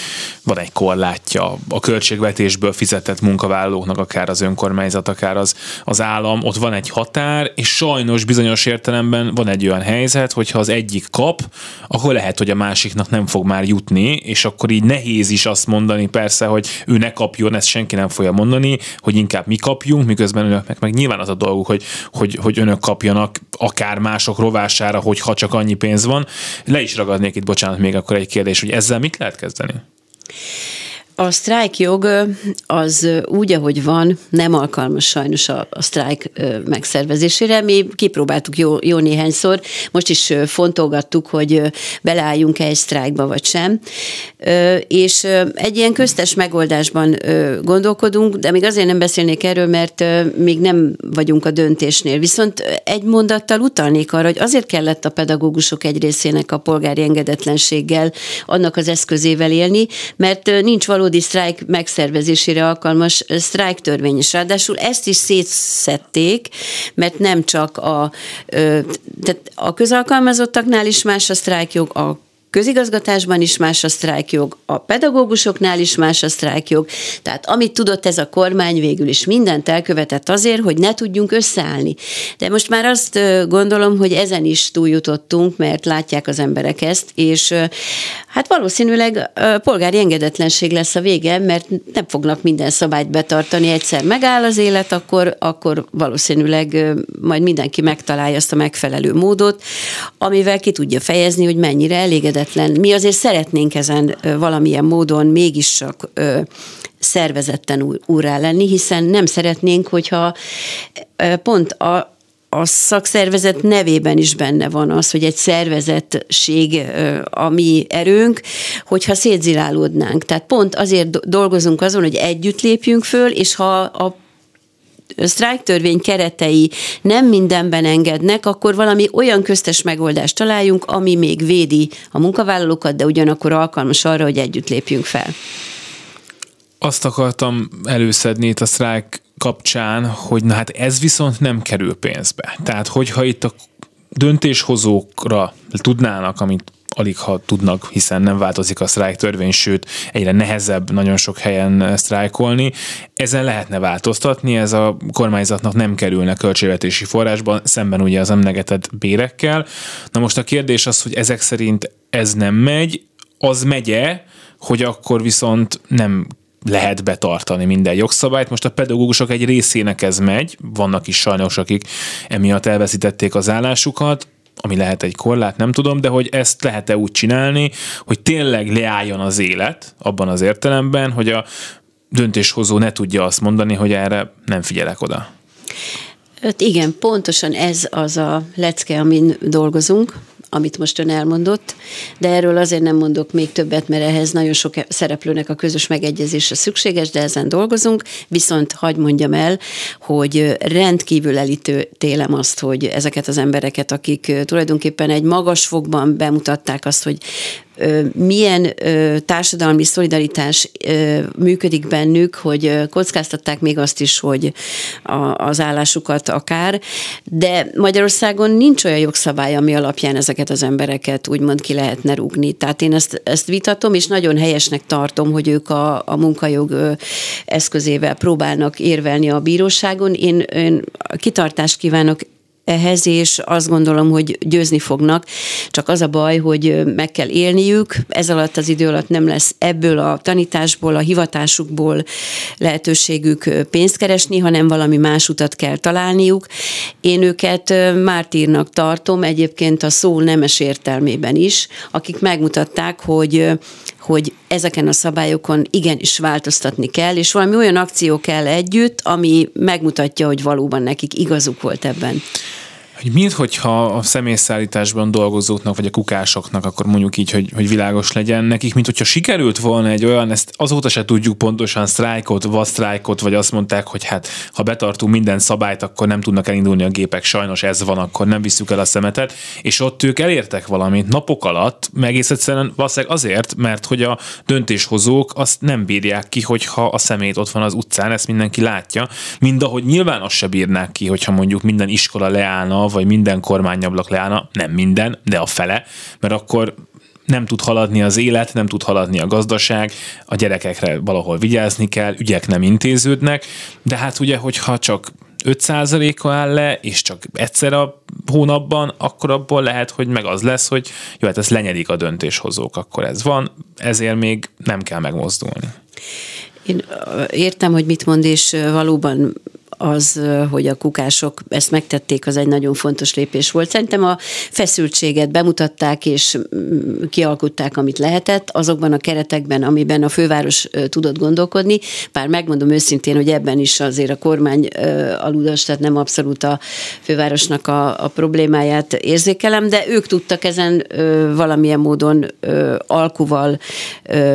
van egy korlátja a költségvetésből fizetett munkavállalóknak, akár az önkormányzat, akár az, az állam, ott van egy határ, és sajnos bizonyos értelemben van egy olyan helyzet, hogyha az egyik kap, akkor lehet, hogy a másiknak nem fog már jutni, és akkor így nehéz is azt mondani persze, hogy ő ne kapjon, ezt senki nem fogja mondani, hogy inkább mi kapjunk, miközben önöknek meg nyilván az a dolguk, hogy, hogy, hogy önök kapjanak akár mások rovására, hogyha csak annyi pénz van. Le is ragadnék itt, bocsánat, még akkor egy kérdés, hogy ezzel mit lehet kezdeni? A sztrájkjog az úgy, ahogy van, nem alkalmas sajnos a, a sztrájk megszervezésére. Mi kipróbáltuk jó, jó néhányszor, most is fontolgattuk, hogy beleálljunk-e egy sztrájkba vagy sem. És egy ilyen köztes megoldásban gondolkodunk, de még azért nem beszélnék erről, mert még nem vagyunk a döntésnél. Viszont egy mondattal utalnék arra, hogy azért kellett a pedagógusok egy részének a polgári engedetlenséggel, annak az eszközével élni, mert nincs való valódi sztrájk megszervezésére alkalmas sztrájk törvény is. Ráadásul ezt is szétszették, mert nem csak a, tehát a közalkalmazottaknál is más a sztrájkjog, a közigazgatásban is más a sztrájkjog, a pedagógusoknál is más a sztrájkjog, tehát amit tudott ez a kormány végül is mindent elkövetett azért, hogy ne tudjunk összeállni. De most már azt gondolom, hogy ezen is túljutottunk, mert látják az emberek ezt, és hát valószínűleg polgári engedetlenség lesz a vége, mert nem fognak minden szabályt betartani, egyszer megáll az élet, akkor, akkor valószínűleg majd mindenki megtalálja azt a megfelelő módot, amivel ki tudja fejezni, hogy mennyire elégedett lehetetlen. Mi azért szeretnénk ezen valamilyen módon mégiscsak szervezetten úrá lenni, hiszen nem szeretnénk, hogyha pont a, a szakszervezet nevében is benne van az, hogy egy szervezetség a mi erőnk, hogyha szétzilálódnánk. Tehát pont azért dolgozunk azon, hogy együtt lépjünk föl, és ha a sztrájktörvény keretei nem mindenben engednek, akkor valami olyan köztes megoldást találjunk, ami még védi a munkavállalókat, de ugyanakkor alkalmas arra, hogy együtt lépjünk fel. Azt akartam előszedni itt a sztrájk kapcsán, hogy na hát ez viszont nem kerül pénzbe. Tehát, hogyha itt a döntéshozókra tudnának, amit alig ha tudnak, hiszen nem változik a sztrájk törvény, sőt egyre nehezebb nagyon sok helyen sztrájkolni. Ezen lehetne változtatni, ez a kormányzatnak nem kerülne költségvetési forrásban, szemben ugye az emlegetett bérekkel. Na most a kérdés az, hogy ezek szerint ez nem megy, az megye, hogy akkor viszont nem lehet betartani minden jogszabályt. Most a pedagógusok egy részének ez megy, vannak is sajnos, akik emiatt elveszítették az állásukat, ami lehet egy korlát, nem tudom, de hogy ezt lehet-e úgy csinálni, hogy tényleg leálljon az élet abban az értelemben, hogy a döntéshozó ne tudja azt mondani, hogy erre nem figyelek oda. Hát igen, pontosan ez az a lecke, amin dolgozunk, amit most ön elmondott, de erről azért nem mondok még többet, mert ehhez nagyon sok szereplőnek a közös megegyezése szükséges, de ezen dolgozunk, viszont hagyd mondjam el, hogy rendkívül elítélem azt, hogy ezeket az embereket, akik tulajdonképpen egy magas fokban bemutatták azt, hogy milyen társadalmi szolidaritás működik bennük, hogy kockáztatták még azt is, hogy az állásukat akár, de Magyarországon nincs olyan jogszabály, ami alapján ezeket az embereket úgymond ki lehetne rúgni. Tehát én ezt, ezt vitatom, és nagyon helyesnek tartom, hogy ők a, a munkajog eszközével próbálnak érvelni a bíróságon. Én, én kitartást kívánok ehhez, és azt gondolom, hogy győzni fognak. Csak az a baj, hogy meg kell élniük, ez alatt az idő alatt nem lesz ebből a tanításból, a hivatásukból lehetőségük pénzt keresni, hanem valami más utat kell találniuk. Én őket mártírnak tartom, egyébként a szó nemes értelmében is, akik megmutatták, hogy hogy ezeken a szabályokon igenis változtatni kell, és valami olyan akció kell együtt, ami megmutatja, hogy valóban nekik igazuk volt ebben hogy minthogyha a személyszállításban dolgozóknak, vagy a kukásoknak, akkor mondjuk így, hogy, hogy világos legyen nekik, mint hogyha sikerült volna egy olyan, ezt azóta se tudjuk pontosan sztrájkot, vasztrájkot, vagy azt mondták, hogy hát ha betartunk minden szabályt, akkor nem tudnak elindulni a gépek, sajnos ez van, akkor nem visszük el a szemetet, és ott ők elértek valamit napok alatt, meg egész egyszerűen valószínűleg azért, mert hogy a döntéshozók azt nem bírják ki, hogyha a szemét ott van az utcán, ezt mindenki látja, mind ahogy nyilván azt se bírnák ki, hogyha mondjuk minden iskola leállna, vagy minden kormányablak leállna, nem minden, de a fele, mert akkor nem tud haladni az élet, nem tud haladni a gazdaság, a gyerekekre valahol vigyázni kell, ügyek nem intéződnek, de hát ugye, hogyha csak 5%-a áll le, és csak egyszer a hónapban, akkor abból lehet, hogy meg az lesz, hogy jó, hát ezt lenyedik a döntéshozók, akkor ez van, ezért még nem kell megmozdulni. Én értem, hogy mit mond, és valóban az, hogy a kukások ezt megtették, az egy nagyon fontos lépés volt. Szerintem a feszültséget bemutatták és mm, kialkutták, amit lehetett, azokban a keretekben, amiben a főváros tudott gondolkodni. Bár megmondom őszintén, hogy ebben is azért a kormány aludas, tehát nem abszolút a fővárosnak a, a problémáját érzékelem, de ők tudtak ezen valamilyen módon alkuval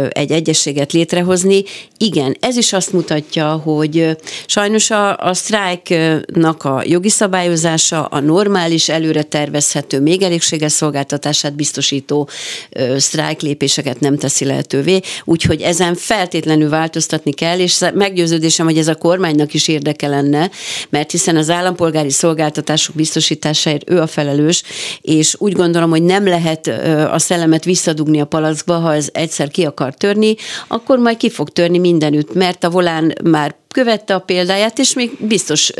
egy egyességet létrehozni. Igen, ez is azt mutatja, hogy sajnos a, a sztrájknak a jogi szabályozása, a normális, előre tervezhető, még elégséges szolgáltatását biztosító sztrájklépéseket nem teszi lehetővé, úgyhogy ezen feltétlenül változtatni kell, és meggyőződésem, hogy ez a kormánynak is érdeke lenne, mert hiszen az állampolgári szolgáltatások biztosításáért ő a felelős, és úgy gondolom, hogy nem lehet a szellemet visszadugni a palackba, ha ez egyszer ki akar törni, akkor majd ki fog törni mindenütt, mert a volán már követte a példáját, és még biztos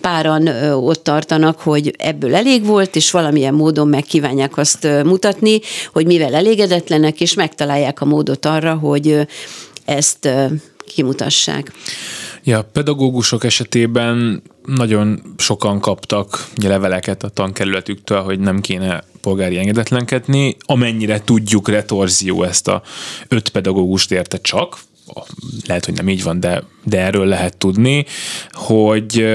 páran ott tartanak, hogy ebből elég volt, és valamilyen módon megkívánják azt mutatni, hogy mivel elégedetlenek, és megtalálják a módot arra, hogy ezt kimutassák. Ja, pedagógusok esetében nagyon sokan kaptak ugye, leveleket a tankerületüktől, hogy nem kéne polgári engedetlenkedni. Amennyire tudjuk, retorzió ezt a öt pedagógust érte csak, lehet, hogy nem így van, de, de erről lehet tudni, hogy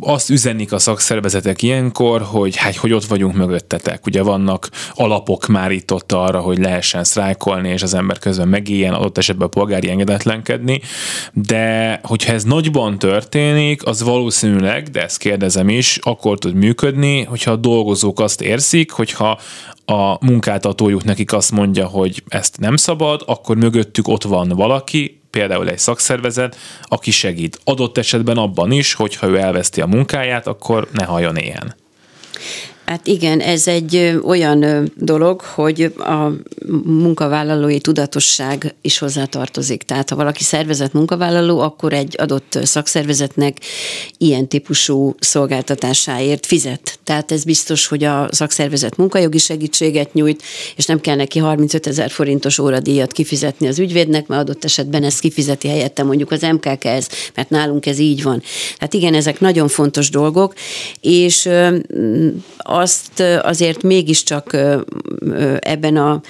azt üzenik a szakszervezetek ilyenkor, hogy hát, hogy ott vagyunk mögöttetek. Ugye vannak alapok már itt ott arra, hogy lehessen sztrájkolni, és az ember közben megéljen, adott esetben polgári engedetlenkedni, de hogyha ez nagyban történik, az valószínűleg, de ezt kérdezem is, akkor tud működni, hogyha a dolgozók azt érzik, hogyha a munkáltatójuk nekik azt mondja, hogy ezt nem szabad, akkor mögöttük ott van valaki, például egy szakszervezet, aki segít. Adott esetben abban is, hogyha ő elveszti a munkáját, akkor ne halljon ilyen. Hát igen, ez egy olyan dolog, hogy a munkavállalói tudatosság is hozzátartozik. Tehát ha valaki szervezett munkavállaló, akkor egy adott szakszervezetnek ilyen típusú szolgáltatásáért fizet. Tehát ez biztos, hogy a szakszervezet munkajogi segítséget nyújt, és nem kell neki 35 ezer forintos óradíjat kifizetni az ügyvédnek, mert adott esetben ezt kifizeti helyette mondjuk az MKKS, mert nálunk ez így van. Tehát igen, ezek nagyon fontos dolgok, és azt azért mégiscsak ebben a,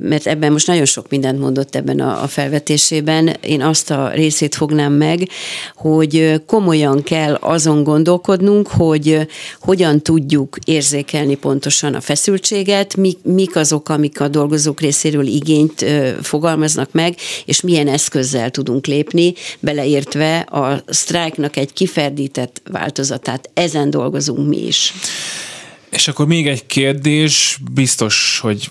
mert ebben most nagyon sok mindent mondott ebben a, a felvetésében, én azt a részét fognám meg, hogy komolyan kell azon gondolkodnunk, hogy hogyan tudjuk érzékelni pontosan a feszültséget, mik, mik azok, amik a dolgozók részéről igényt fogalmaznak meg, és milyen eszközzel tudunk lépni, beleértve a sztrájknak egy kiferdített változatát. Ezen dolgozunk mi is. És akkor még egy kérdés, biztos, hogy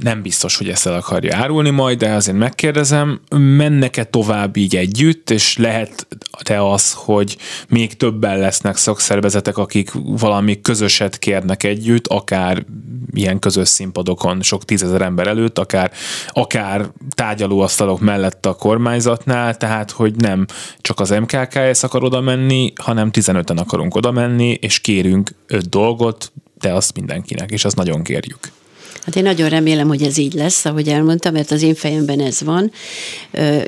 nem biztos, hogy ezt el akarja árulni majd, de azért megkérdezem, mennek-e tovább így együtt, és lehet-e az, hogy még többen lesznek szakszervezetek, akik valami közöset kérnek együtt, akár ilyen közös színpadokon sok tízezer ember előtt, akár, akár tárgyalóasztalok mellett a kormányzatnál, tehát hogy nem csak az MKKS akar oda menni, hanem 15-en akarunk oda menni, és kérünk öt dolgot, de azt mindenkinek, és azt nagyon kérjük. Hát én nagyon remélem, hogy ez így lesz, ahogy elmondtam, mert az én fejemben ez van,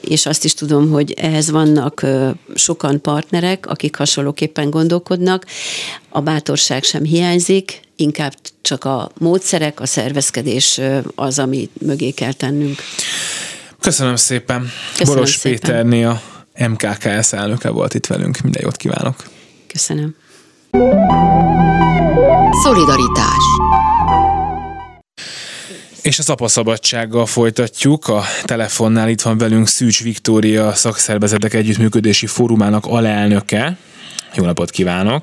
és azt is tudom, hogy ehhez vannak sokan partnerek, akik hasonlóképpen gondolkodnak. A bátorság sem hiányzik, inkább csak a módszerek, a szervezkedés az, ami mögé kell tennünk. Köszönöm szépen. Köszönöm Boros szépen. Péterné a MKKS elnöke volt itt velünk. Minden jót kívánok. Köszönöm. Szolidaritás és az apaszabadsággal folytatjuk. A telefonnál itt van velünk Szűcs Viktória, szakszervezetek együttműködési fórumának alelnöke. Jó napot kívánok!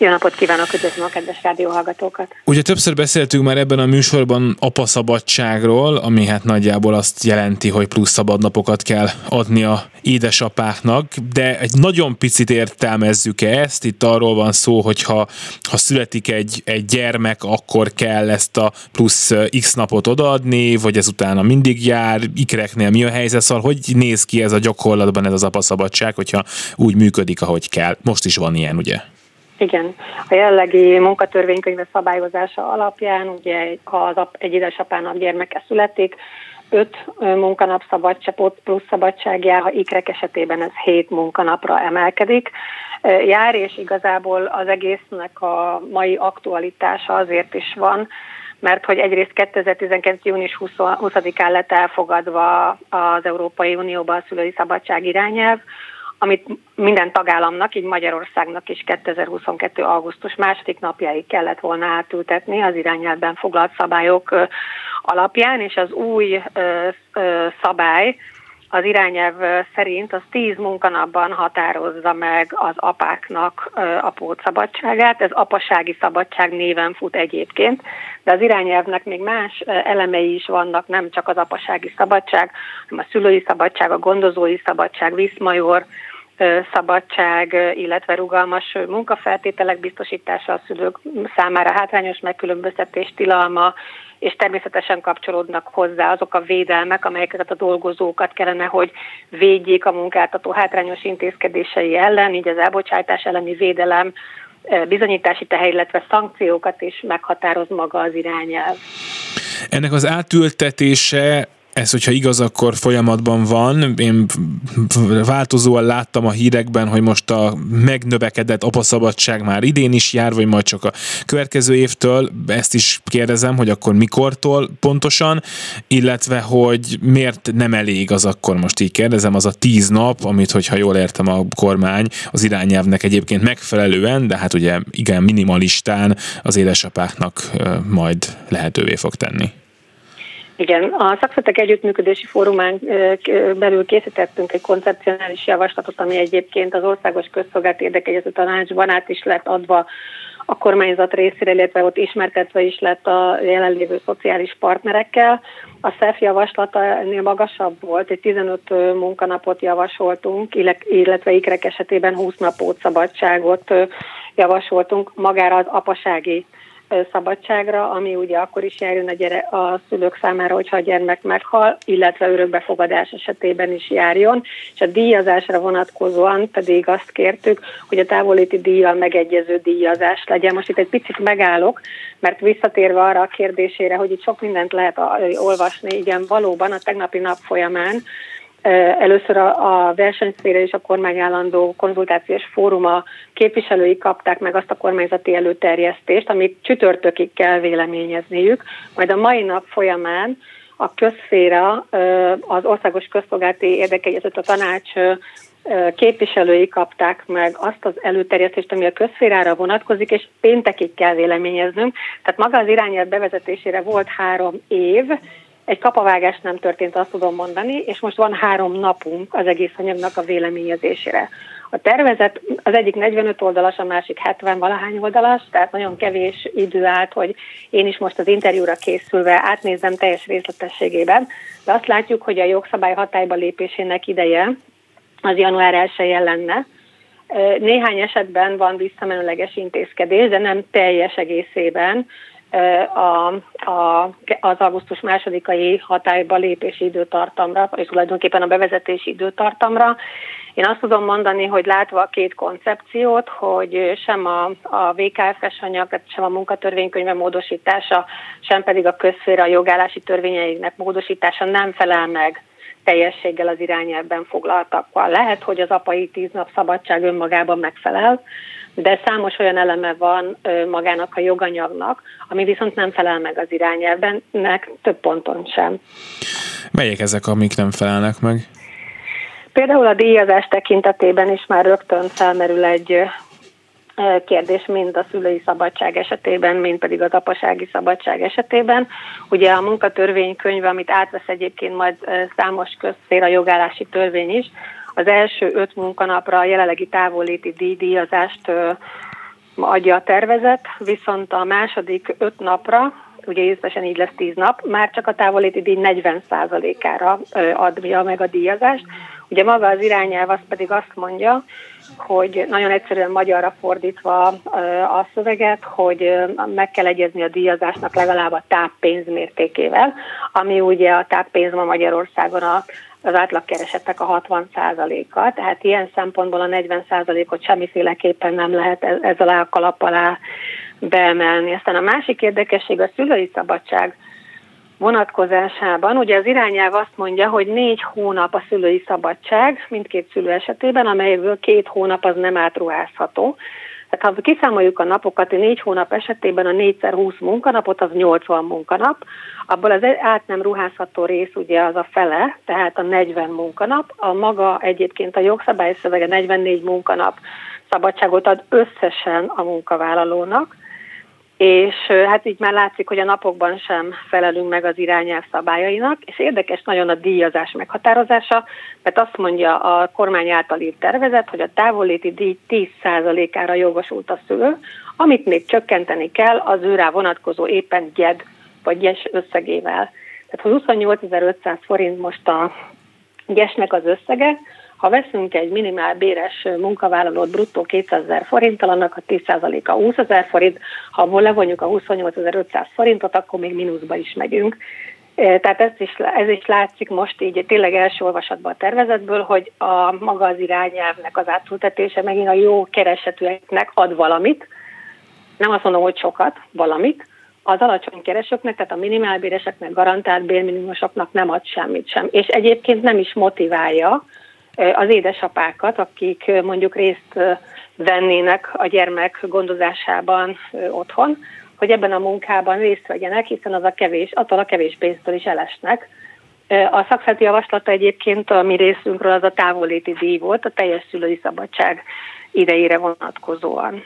Jó napot kívánok, üdvözlöm a kedves rádióhallgatókat! Ugye többször beszéltünk már ebben a műsorban apaszabadságról, ami hát nagyjából azt jelenti, hogy plusz szabadnapokat kell adni a édesapáknak, de egy nagyon picit értelmezzük ezt. Itt arról van szó, hogy ha, ha születik egy, egy gyermek, akkor kell ezt a plusz x napot odaadni, vagy ez utána mindig jár, ikreknél mi a helyzet, szóval hogy néz ki ez a gyakorlatban ez az apaszabadság, hogyha úgy működik, ahogy kell. Most is van ilyen, ugye? Igen. A jelenlegi munkatörvénykönyve szabályozása alapján, ugye ha az ap, egy édesapának gyermeke születik, öt munkanap szabadság, plusz szabadság jár, ha ikrek esetében ez hét munkanapra emelkedik. Jár, és igazából az egésznek a mai aktualitása azért is van, mert hogy egyrészt 2019. június 20-án lett elfogadva az Európai Unióban a szülői szabadság irányelv, amit minden tagállamnak, így Magyarországnak is 2022. augusztus második napjáig kellett volna átültetni az irányelvben foglalt szabályok alapján, és az új szabály az irányelv szerint az 10 munkanapban határozza meg az apáknak a pótszabadságát. Ez apasági szabadság néven fut egyébként, de az irányelvnek még más elemei is vannak, nem csak az apasági szabadság, hanem a szülői szabadság, a gondozói szabadság, viszmajor, szabadság, illetve rugalmas munkafeltételek biztosítása a szülők számára, hátrányos megkülönböztetés tilalma, és természetesen kapcsolódnak hozzá azok a védelmek, amelyeket a dolgozókat kellene, hogy védjék a munkáltató hátrányos intézkedései ellen, így az elbocsátás elleni védelem, bizonyítási teher, illetve szankciókat is meghatároz maga az irányelv. Ennek az átültetése ez, hogyha igaz, akkor folyamatban van. Én változóan láttam a hírekben, hogy most a megnövekedett apaszabadság már idén is jár, vagy majd csak a következő évtől. Ezt is kérdezem, hogy akkor mikortól pontosan, illetve, hogy miért nem elég az akkor most így kérdezem, az a tíz nap, amit, hogyha jól értem a kormány, az irányelvnek egyébként megfelelően, de hát ugye igen minimalistán az édesapáknak majd lehetővé fog tenni. Igen, a szakszertek együttműködési fórumán belül készítettünk egy koncepcionális javaslatot, ami egyébként az Országos Közszolgált Érdekegyező Tanácsban át is lett adva a kormányzat részére, illetve ott ismertetve is lett a jelenlévő szociális partnerekkel. A SZEF javaslata ennél magasabb volt, egy 15 munkanapot javasoltunk, illetve ikrek esetében 20 napot szabadságot javasoltunk magára az apasági szabadságra, ami ugye akkor is járjon a, gyere, a szülők számára, hogyha a gyermek meghal, illetve örökbefogadás esetében is járjon, és a díjazásra vonatkozóan pedig azt kértük, hogy a távolíti díjjal megegyező díjazás legyen. Most itt egy picit megállok, mert visszatérve arra a kérdésére, hogy itt sok mindent lehet olvasni, igen, valóban a tegnapi nap folyamán Először a, a versenyszféra és a kormányállandó konzultációs fóruma képviselői kapták meg azt a kormányzati előterjesztést, amit csütörtökig kell véleményezniük, majd a mai nap folyamán a közszféra, az Országos Közszolgálati Érdekegyezet a tanács képviselői kapták meg azt az előterjesztést, ami a közszférára vonatkozik, és péntekig kell véleményeznünk. Tehát maga az irányelv bevezetésére volt három év, egy kapavágás nem történt, azt tudom mondani, és most van három napunk az egész anyagnak a véleményezésére. A tervezet az egyik 45 oldalas, a másik 70 valahány oldalas, tehát nagyon kevés idő állt, hogy én is most az interjúra készülve átnézem teljes részletességében, de azt látjuk, hogy a jogszabály hatályba lépésének ideje az január 1 lenne. Néhány esetben van visszamenőleges intézkedés, de nem teljes egészében a, a, az augusztus másodikai hatályba lépési időtartamra, és tulajdonképpen a bevezetési időtartamra. Én azt tudom mondani, hogy látva a két koncepciót, hogy sem a, a VKF-es anyag, sem a munkatörvénykönyve módosítása, sem pedig a közféra jogállási törvényeinek módosítása nem felel meg teljességgel az irányelvben foglaltakkal. Lehet, hogy az apai tíz nap szabadság önmagában megfelel, de számos olyan eleme van magának a joganyagnak, ami viszont nem felel meg az irányelvbennek több ponton sem. Melyek ezek, amik nem felelnek meg? Például a díjazás tekintetében is már rögtön felmerül egy kérdés mind a szülői szabadság esetében, mind pedig az apasági szabadság esetében. Ugye a munkatörvénykönyv, amit átvesz egyébként majd számos közszér a jogállási törvény is, az első öt munkanapra a jelenlegi távolléti díjdiazást adja a tervezet, viszont a második öt napra, ugye összesen így lesz tíz nap, már csak a távolléti díj 40%-ára adja meg a díjazást. Ugye maga az irányelv az pedig azt mondja, hogy nagyon egyszerűen magyarra fordítva a szöveget, hogy meg kell egyezni a díjazásnak legalább a táppénz mértékével, ami ugye a táppénz ma Magyarországon a az átlagkeresetnek a 60%-a, tehát ilyen szempontból a 40%-ot semmiféleképpen nem lehet e- ezzel a kalap alá beemelni. Aztán a másik érdekesség a szülői szabadság vonatkozásában. Ugye az irányelv azt mondja, hogy négy hónap a szülői szabadság mindkét szülő esetében, amelyből két hónap az nem átruházható. Tehát ha kiszámoljuk a napokat, négy hónap esetében a 4 20 munkanapot, az 80 munkanap, abból az át nem ruházható rész ugye az a fele, tehát a 40 munkanap, a maga egyébként a jogszabályszövege 44 munkanap szabadságot ad összesen a munkavállalónak, és hát így már látszik, hogy a napokban sem felelünk meg az irányelv szabályainak, és érdekes nagyon a díjazás meghatározása, mert azt mondja a kormány által írt tervezet, hogy a távolléti díj 10%-ára jogosult a szülő, amit még csökkenteni kell az őrá vonatkozó éppen gyed vagy gyes összegével. Tehát 28.500 forint most a gyesnek az összege, ha veszünk egy minimál béres munkavállalót bruttó 200 ezer forinttal, annak a 10%-a 20 ezer forint, ha abból levonjuk a 28.500 forintot, akkor még mínuszba is megyünk. E, tehát ez is, ez is látszik most így tényleg első olvasatban a tervezetből, hogy a maga az irányelvnek az átültetése megint a jó keresetűeknek ad valamit, nem azt mondom, hogy sokat, valamit, az alacsony keresőknek, tehát a minimálbéreseknek, garantált bérminimumosoknak nem ad semmit sem. És egyébként nem is motiválja az édesapákat, akik mondjuk részt vennének a gyermek gondozásában otthon, hogy ebben a munkában részt vegyenek, hiszen az a kevés, attól a kevés pénztől is elesnek. A szakszerti javaslata egyébként a mi részünkről az a távoléti díj volt, a teljes szülői szabadság idejére vonatkozóan.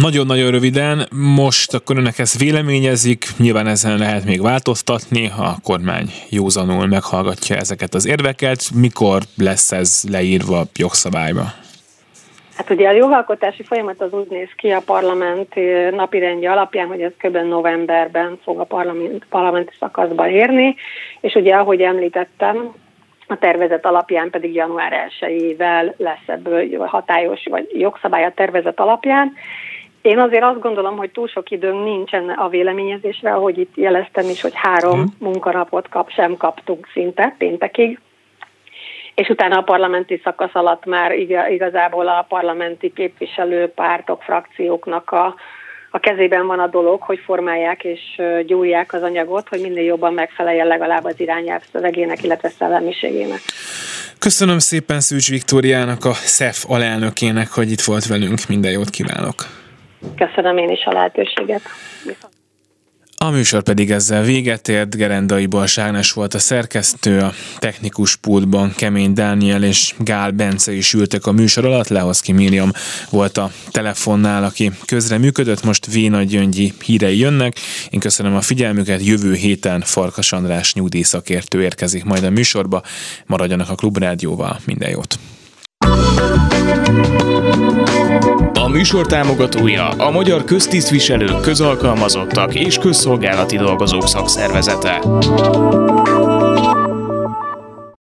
Nagyon-nagyon röviden, most akkor önnek ezt véleményezik, nyilván ezen lehet még változtatni, a kormány józanul meghallgatja ezeket az érveket, mikor lesz ez leírva jogszabályba? Hát ugye a jogalkotási folyamat az úgy néz ki a parlament napirendje alapján, hogy ez kb. novemberben fog a parlament, parlamenti szakaszba érni, és ugye ahogy említettem, a tervezet alapján pedig január 1-ével lesz ebből hatályos vagy jogszabály a tervezet alapján, én azért azt gondolom, hogy túl sok időnk nincsen a véleményezésre, ahogy itt jeleztem is, hogy három hmm. munkanapot kap, sem kaptunk szinte péntekig, és utána a parlamenti szakasz alatt már igazából a parlamenti képviselő pártok, frakcióknak a, a kezében van a dolog, hogy formálják és gyúrják az anyagot, hogy minél jobban megfeleljen legalább az irányelv szövegének, illetve szellemiségének. Köszönöm szépen Szűcs Viktóriának, a SZEF alelnökének, hogy itt volt velünk. Minden jót kívánok! Köszönöm én is a lehetőséget. A műsor pedig ezzel véget ért, Gerendai Balságnes volt a szerkesztő, a technikus pultban Kemény Dániel és Gál Bence is ültek a műsor alatt, Lehoszki Miriam volt a telefonnál, aki közre működött, most Véna Gyöngyi hírei jönnek. Én köszönöm a figyelmüket, jövő héten Farkas András nyugdíjszakértő érkezik majd a műsorba. Maradjanak a Klubrádióval, minden jót! A műsor támogatója a Magyar Köztisztviselők, Közalkalmazottak és Közszolgálati Dolgozók Szakszervezete.